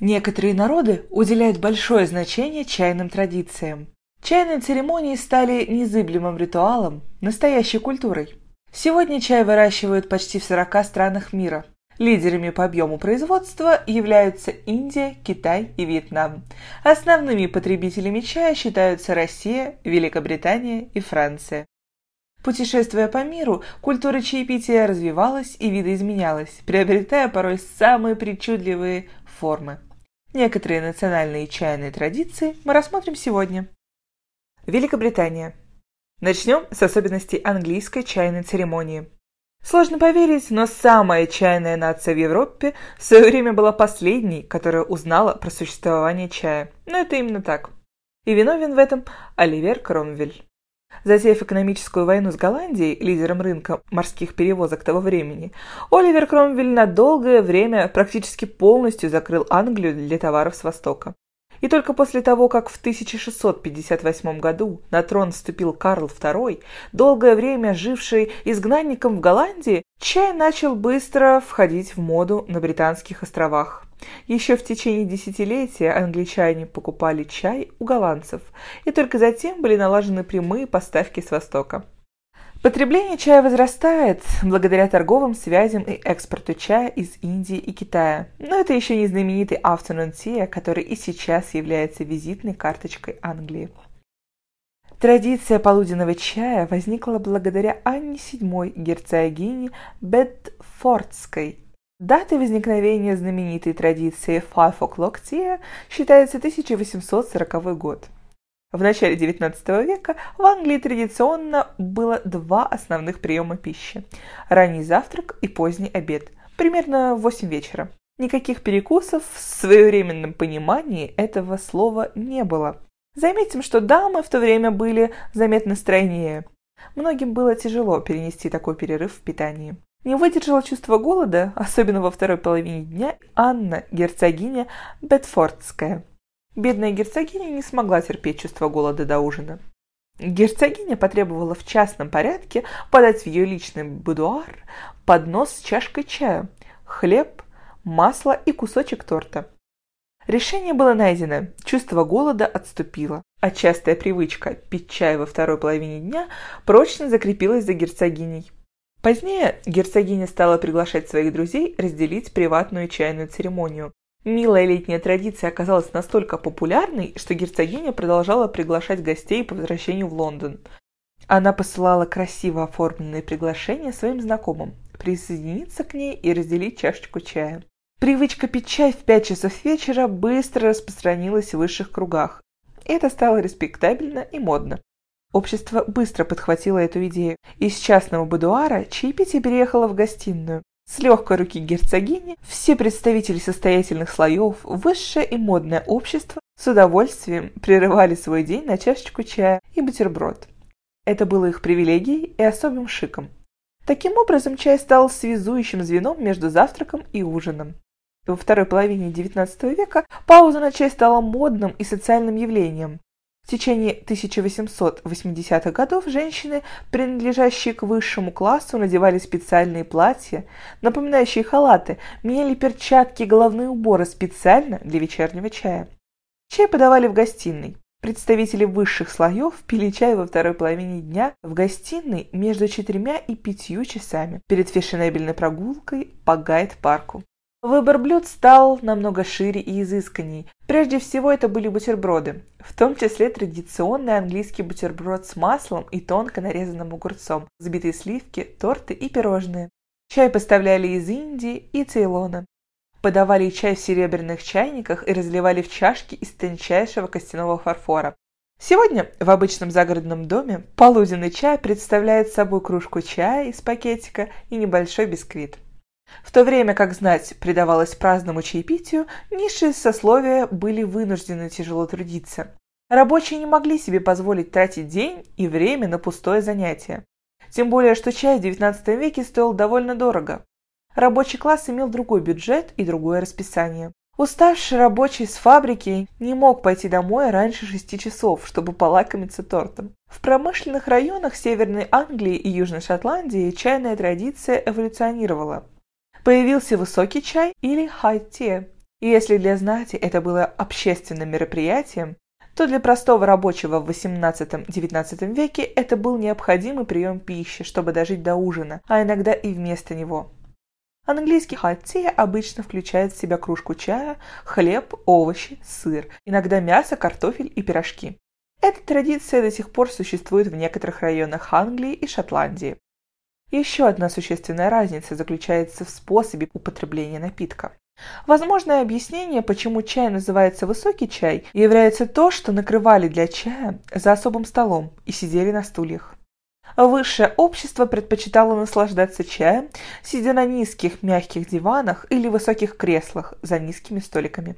Некоторые народы уделяют большое значение чайным традициям. Чайные церемонии стали незыблемым ритуалом, настоящей культурой. Сегодня чай выращивают почти в 40 странах мира. Лидерами по объему производства являются Индия, Китай и Вьетнам. Основными потребителями чая считаются Россия, Великобритания и Франция. Путешествуя по миру, культура чаепития развивалась и видоизменялась, приобретая порой самые причудливые формы. Некоторые национальные чайные традиции мы рассмотрим сегодня. Великобритания. Начнем с особенностей английской чайной церемонии. Сложно поверить, но самая чайная нация в Европе в свое время была последней, которая узнала про существование чая. Но это именно так. И виновен в этом Оливер Кромвель. Затеяв экономическую войну с Голландией, лидером рынка морских перевозок того времени, Оливер Кромвель на долгое время практически полностью закрыл Англию для товаров с Востока. И только после того, как в 1658 году на трон вступил Карл II, долгое время живший изгнанником в Голландии, чай начал быстро входить в моду на Британских островах. Еще в течение десятилетия англичане покупали чай у голландцев, и только затем были налажены прямые поставки с Востока. Потребление чая возрастает благодаря торговым связям и экспорту чая из Индии и Китая. Но это еще не знаменитый afternoon tea, который и сейчас является визитной карточкой Англии. Традиция полуденного чая возникла благодаря Анне VII герцогине Бетфордской. Датой возникновения знаменитой традиции Five O'Clock Tea считается 1840 год. В начале XIX века в Англии традиционно было два основных приема пищи – ранний завтрак и поздний обед, примерно в 8 вечера. Никаких перекусов в своевременном понимании этого слова не было. Заметим, что дамы в то время были заметно стройнее. Многим было тяжело перенести такой перерыв в питании. Не выдержала чувство голода, особенно во второй половине дня, Анна, герцогиня Бетфордская – Бедная герцогиня не смогла терпеть чувство голода до ужина. Герцогиня потребовала в частном порядке подать в ее личный будуар поднос с чашкой чая, хлеб, масло и кусочек торта. Решение было найдено, чувство голода отступило, а частая привычка пить чай во второй половине дня прочно закрепилась за герцогиней. Позднее герцогиня стала приглашать своих друзей разделить приватную чайную церемонию, Милая летняя традиция оказалась настолько популярной, что герцогиня продолжала приглашать гостей по возвращению в Лондон. Она посылала красиво оформленные приглашения своим знакомым присоединиться к ней и разделить чашечку чая. Привычка пить чай в 5 часов вечера быстро распространилась в высших кругах. Это стало респектабельно и модно. Общество быстро подхватило эту идею. Из частного будуара чаепитие переехало в гостиную. С легкой руки герцогини все представители состоятельных слоев, высшее и модное общество с удовольствием прерывали свой день на чашечку чая и бутерброд. Это было их привилегией и особым шиком. Таким образом, чай стал связующим звеном между завтраком и ужином. Во второй половине XIX века пауза на чай стала модным и социальным явлением. В течение 1880-х годов женщины, принадлежащие к высшему классу, надевали специальные платья, напоминающие халаты, меняли перчатки и головные уборы специально для вечернего чая. Чай подавали в гостиной. Представители высших слоев пили чай во второй половине дня в гостиной между четырьмя и пятью часами перед фешенебельной прогулкой по гайд-парку. Выбор блюд стал намного шире и изысканней. Прежде всего это были бутерброды, в том числе традиционный английский бутерброд с маслом и тонко нарезанным огурцом, взбитые сливки, торты и пирожные. Чай поставляли из Индии и Цейлона. Подавали чай в серебряных чайниках и разливали в чашки из тончайшего костяного фарфора. Сегодня в обычном загородном доме полуденный чай представляет собой кружку чая из пакетика и небольшой бисквит. В то время как знать предавалась праздному чаепитию, низшие сословия были вынуждены тяжело трудиться. Рабочие не могли себе позволить тратить день и время на пустое занятие. Тем более, что чай в XIX веке стоил довольно дорого. Рабочий класс имел другой бюджет и другое расписание. Уставший рабочий с фабрики не мог пойти домой раньше шести часов, чтобы полакомиться тортом. В промышленных районах Северной Англии и Южной Шотландии чайная традиция эволюционировала. Появился высокий чай или tea, И если для знати это было общественным мероприятием, то для простого рабочего в XVIII-XIX веке это был необходимый прием пищи, чтобы дожить до ужина, а иногда и вместо него. Английский хатти обычно включает в себя кружку чая, хлеб, овощи, сыр, иногда мясо, картофель и пирожки. Эта традиция до сих пор существует в некоторых районах Англии и Шотландии. Еще одна существенная разница заключается в способе употребления напитка. Возможное объяснение, почему чай называется высокий чай, является то, что накрывали для чая за особым столом и сидели на стульях. Высшее общество предпочитало наслаждаться чаем, сидя на низких мягких диванах или высоких креслах за низкими столиками.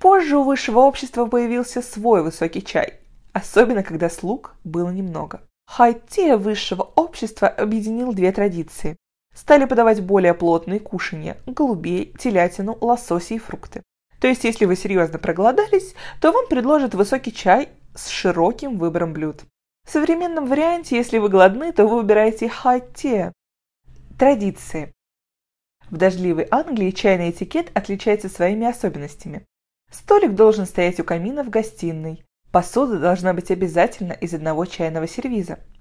Позже у высшего общества появился свой высокий чай, особенно когда слуг было немного. Хай-те высшего общества объединил две традиции стали подавать более плотные кушанья – голубей, телятину, лососи и фрукты. То есть, если вы серьезно проголодались, то вам предложат высокий чай с широким выбором блюд. В современном варианте, если вы голодны, то вы выбираете хай-те. Традиции. В дождливой Англии чайный этикет отличается своими особенностями. Столик должен стоять у камина в гостиной. Посуда должна быть обязательно из одного чайного сервиза –